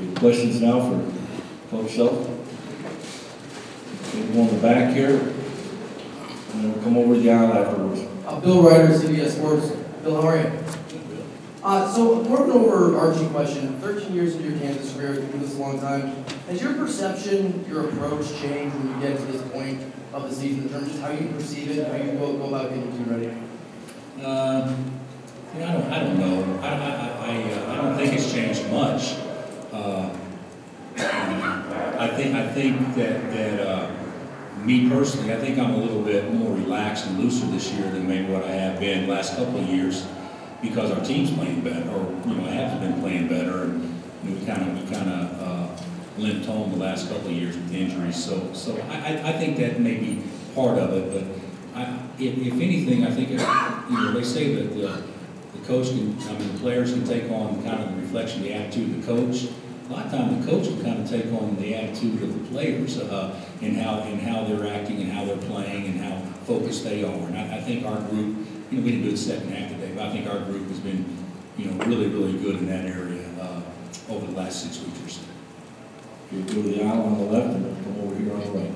Any questions now for Coach Self? Anyone in the back here? And then we'll come over to the aisle afterwards. Uh, Bill Ryder, CBS Sports. Bill, how are you? Uh, so, more of an overarching question. 13 years into your Kansas career, you've been this a long time. Has your perception, your approach changed when you get to this point of the season in terms of how you perceive it, how you go, go about getting your team ready? Um, you know, I don't, I don't know. I, I, I, I, uh, I don't think it's changed much. Uh, I think, I think that, that, uh, me personally, I think I'm a little bit more relaxed and looser this year than maybe what I have been the last couple of years because our team's playing better, or, you know, have been playing better, and we kind of, we kind of, uh, limped home the last couple of years with injuries, so, so I, I, think that may be part of it, but I, if, if anything, I think, uh, you know, they say that the coach can, I mean, the players can take on kind of the reflection, the attitude of the coach. A lot of times, the coach can kind of take on the attitude of the players, uh, and how, and how they're acting, and how they're playing, and how focused they are. And I, I think our group, you know, we didn't do it second half today, but I think our group has been, you know, really, really good in that area, uh, over the last six weeks or so. You go to the aisle on the left and come over here on the right.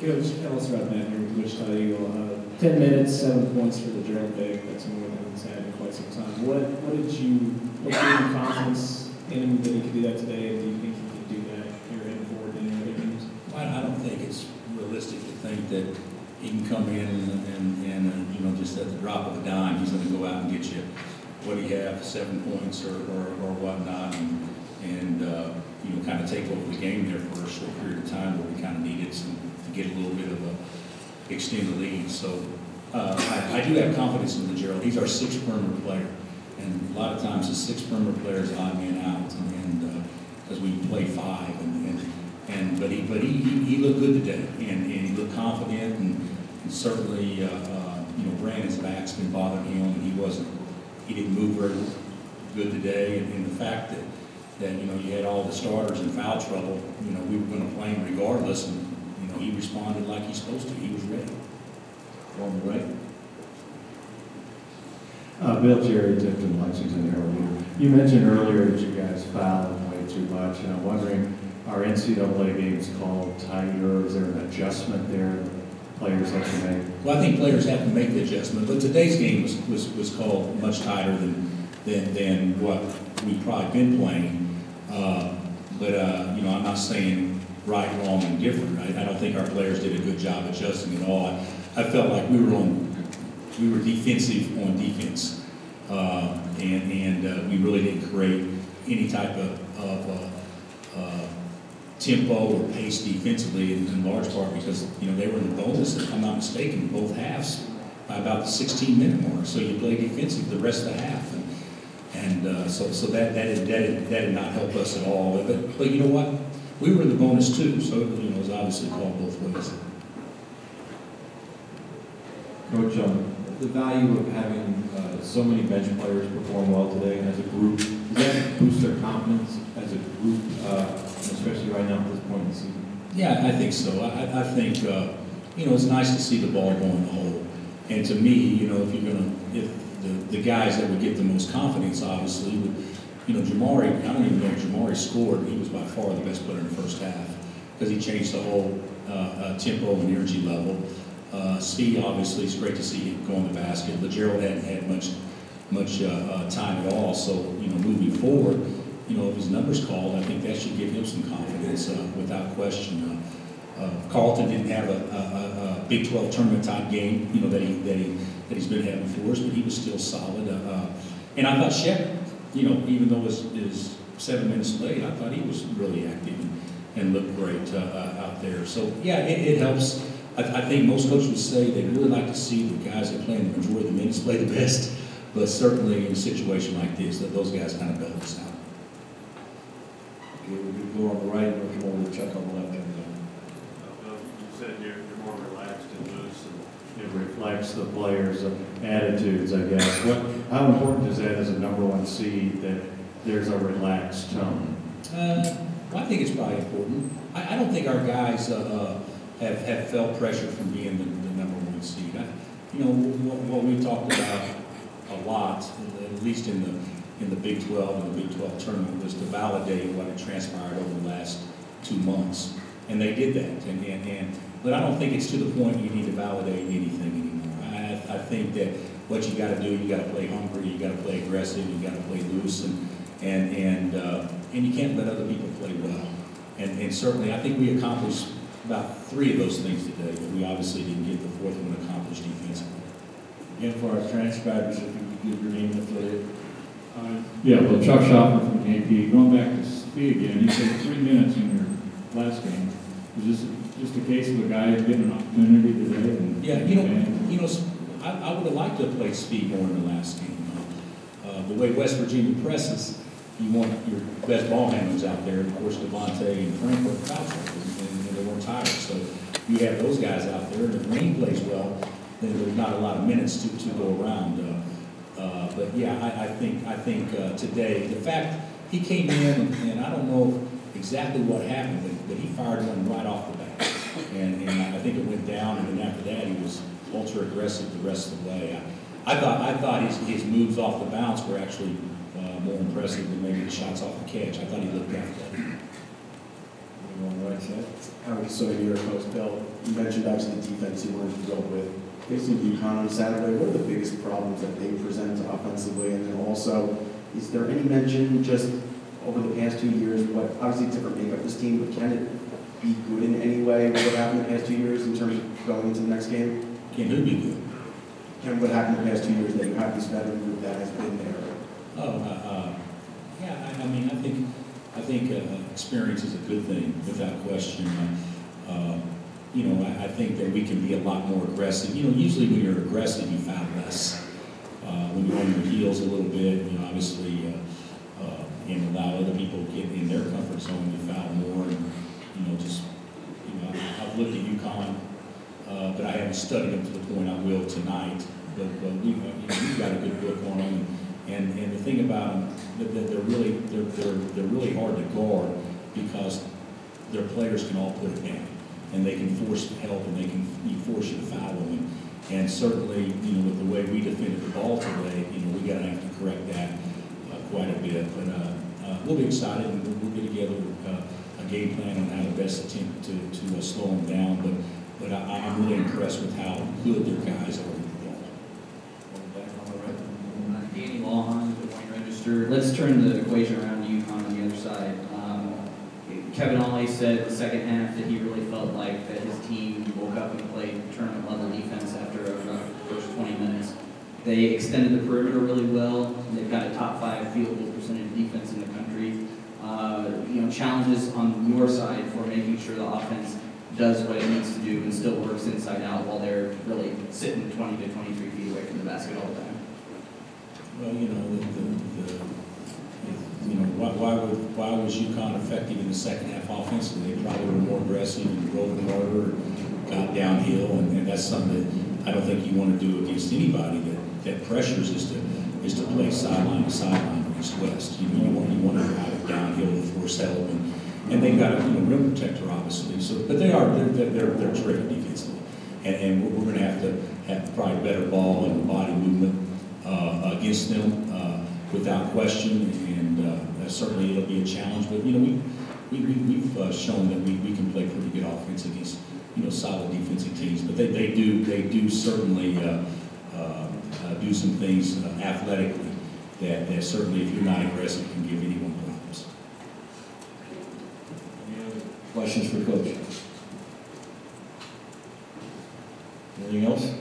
Coach, Ellis Redman here with Wichita Eagle. Uh, Ten minutes, seven points for LaGerald Vick. That's more than he's had in quite some time. What, what did you, what gave you confidence in him that he could do that today? And do you think he can do that here heading forward in games? I, I don't think it's realistic to think that he can come in and, and, and, uh, you know, just at the drop of a dime, he's gonna go out and get you, what you have, seven points or, or, or whatnot, and, and, uh, you know, kind of take over the game there for a short period of time where we kind of needed some, to get a little bit of a, extend the lead, so, uh, I, I do have confidence in LaGerald, he's our sixth perimeter player, and a lot of times the sixth perimeter player is odd man out, and, and, uh, because we play five, and, and, and, but he, but he, he looked good today, and, and he looked confident, and and certainly, uh, uh, you know, Brannen's back's been bothering him, and he wasn't, he didn't move very good today, and, and the fact that, that, you know, you had all the starters in foul trouble, you know, we were gonna play him regardless, and, know, he responded like he's supposed to, he was ready. The right. Uh, Bill Jerry, Tipton, Lexington Herald. You mentioned earlier that you guys foul way too much, and I'm wondering, are NCAA games called tighter? Is there an adjustment there that players have to make? Well, I think players have to make the adjustment, but today's game was, was, was called much tighter than, than, than what we've probably been playing. Uh, But, uh, you know, I'm not saying right, wrong, and different. I, I don't think our players did a good job adjusting at all. I, I felt like we were on, we were defensive on defense. Uh, and, and, uh, we really didn't create any type of, of, uh, uh, tempo or pace defensively in, in large part because, you know, they were in the bonus, if I'm not mistaken, both halves by about the sixteen minute mark. So you play defensive the rest of the half. And, and, uh, so, so that, that did, that did, that did not help us at all. But, but you know what? We were in the bonus too, so, you know, it was obviously called both ways. Coach, um, the value of having uh, so many bench players perform well today as a group, does that boost their confidence as a group, uh, especially right now at this point in the season? Yeah, I think so. I, I think, uh, you know, it's nice to see the ball go in the hole. And to me, you know, if you're gonna, if the, the guys that would get the most confidence, obviously, would, you know, Jamari, I don't even know if Jamari scored, he was by far the best player in the first half, because he changed the whole, uh, uh, tempo and energy level. Uh, Svi, obviously, it's great to see him go in the basket. LaGerald hadn't had much, much, uh, uh, time at all, so, you know, moving forward, you know, if his number's called, I think that should give him some confidence, uh, without question. Carlton didn't have a, a, a, Big 12 tournament type game, you know, that he, that he, that he's been having for us, but he was still solid. And I thought Shep, you know, even though it was, seven minutes late, I thought he was really active and, and looked great, uh, uh, out there. So, yeah, it, it helps. I, I think most coaches would say they'd really like to see the guys that play in the majority of the minutes play the best, but certainly in a situation like this, that those guys kind of bail us out. Okay, we could go on the right, and we'll come to Chuck on the left hand. Well, you said you're, you're more relaxed and loose and It reflects the players' attitudes, I guess. What, how important is that as a number one seed, that there's a relaxed tone? Uh, well, I think it's probably important. I, I don't think our guys, uh, uh, have, have felt pressure from being the, the number one seed. I, you know, what, what we talked about a lot, at least in the, in the Big 12 and the Big 12 tournament was to validate what had transpired over the last two months. And they did that. And, and, and, but I don't think it's to the point you need to validate anything anymore. I, I think that what you gotta do, you gotta play hungry, you gotta play aggressive, you gotta play loose, and, and, and, uh, and you can't let other people play well. And, and certainly, I think we accomplished about three of those things today, but we obviously didn't get the fourth one accomplished defensively. Again, for our transcribers, if you could give your name and affiliate. Uh, Yeah, well, Chuck Schaffner from the AP, going back to Svi again, you said three minutes in your last game. Is this just a case of a guy getting an opportunity today? and- Yeah, you know, and- you know, I, I would have liked to have played Svi more in the last game. Uh, the way West Virginia presses, you want your best ball handlers out there, of course, Devonté and Frank were foul trouble, and, and they weren't tired, so you have those guys out there, and if Rain plays well, then there's not a lot of minutes to, to go around. Uh, uh, but yeah, I, I think, I think, uh, today, the fact, he came in, and, and I don't know exactly what happened, but, but he fired one right off the bat. And, and I think it went down, and then after that, he was ultra aggressive the rest of the way. I, I thought, I thought his, his moves off the bounce were actually, uh, more impressive than maybe the shots off the catch. I thought he looked athletic. The right side? Howard Sawyer, New York Post. Bill, you mentioned obviously the defense you wanted to go with. Facing UConn on Saturday, what are the biggest problems that they present offensively? And then also, is there any mention just over the past two years, what, obviously different makeup this team, but can it be good in any way, with what happened the past two years in terms of going into the next game? Can who be good? Can what happened the past two years that you have this veteran group that has been there? Oh, uh, uh, yeah, I, I mean, I think, I think, uh, experience is a good thing, without question. Uh, uh, You know, I, I think that we can be a lot more aggressive. You know, usually when you're aggressive, you foul less. Uh, when you're on your heels a little bit, you know, obviously, uh, uh, and allow other people to get in their comfort zone, and you foul more, and, you know, just, you know, I've looked at UConn, uh, but I haven't studied them to the point I will tonight. But, but we, you know, we've got a good book on them, and, and the thing about them, that, they're really, they're, they're, they're really hard to guard because their players can all put it down, and they can force help, and they can, you force you to foul them. And certainly, you know, with the way we defended the ball today, you know, we gotta have to correct that, uh, quite a bit. But, uh, uh, we'll be excited, and we'll, we'll get together, uh, a game plan on how to best attempt to, to uh, slow them down, but, but I, I'm really impressed with how good their guys are with the ball. Going back on the right. Uh, Danny Lawhon, Des Moines Register. Let's turn the equation around to UConn on the other side. Um, Kevin Ollie said in the second half that he really felt like that his team woke up and played tournament level defense after about the first 20 minutes. They extended the perimeter really well. They've got a top five field goal percentage defense in the country. Uh, you know, challenges on your side for making sure the offense does what it needs to do and still works inside out while they're really sitting 20 to 23 feet away from the basket all the time. Well, you know, the, the, the, you know, why, why would, why was UConn effective in the second half offensively? They probably were more aggressive and drove harder, got downhill, and, and that's something that I don't think you want to do against anybody that, that pressures is to, is to play sideline to sideline, east-west. You know, you want, you want to drive downhill to force help, and, they've got a, you know, rim protector, obviously, so, but they are, they're, they're, they're terrific defensively. And, and we're, we're gonna have to have probably better ball and body movement, uh, against them, uh, without question, and, uh, certainly it'll be a challenge, but, you know, we, we, we- we've, uh, shown that we, we can play pretty good offense against, you know, solid defensive teams, but they, they do, they do certainly, uh, uh, do some things athletically that, that certainly, if you're not aggressive, can give anyone problems. Any other questions for Coach? Anything else?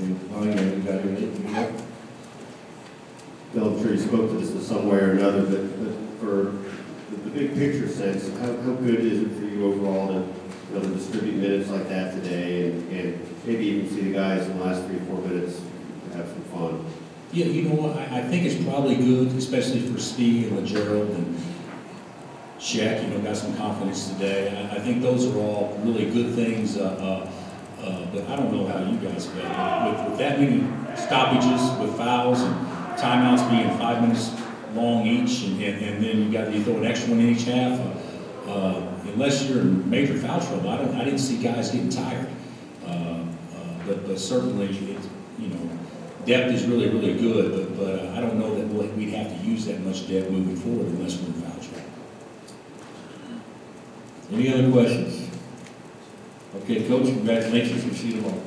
Any, yeah, you got anything? You? Bill, I'm sure you spoke to this in some way or another, but, but for the, the big picture sense, how, how good is it for you overall to, be able to distribute minutes like that today and, and maybe even see the guys in the last three, or four minutes have some fun? Yeah, you know what, I, I think it's probably good, especially for Svi and Gerald and Cheick, you know, got some confidence today. I, I think those are all really good things. Uh, uh, uh, but I don't know how you guys felt with, with that many stoppages, with fouls and timeouts being five minutes long each, and, and, and then you got you throw an extra one in each half. Uh, uh, unless you're in major foul trouble, I don't. I didn't see guys getting tired. Uh, but but certainly, it, you know, depth is really really good. But but I don't know that we'd have to use that much depth moving forward unless we're foul. Any other questions? Okay, Coach, congratulations, we see you tomorrow.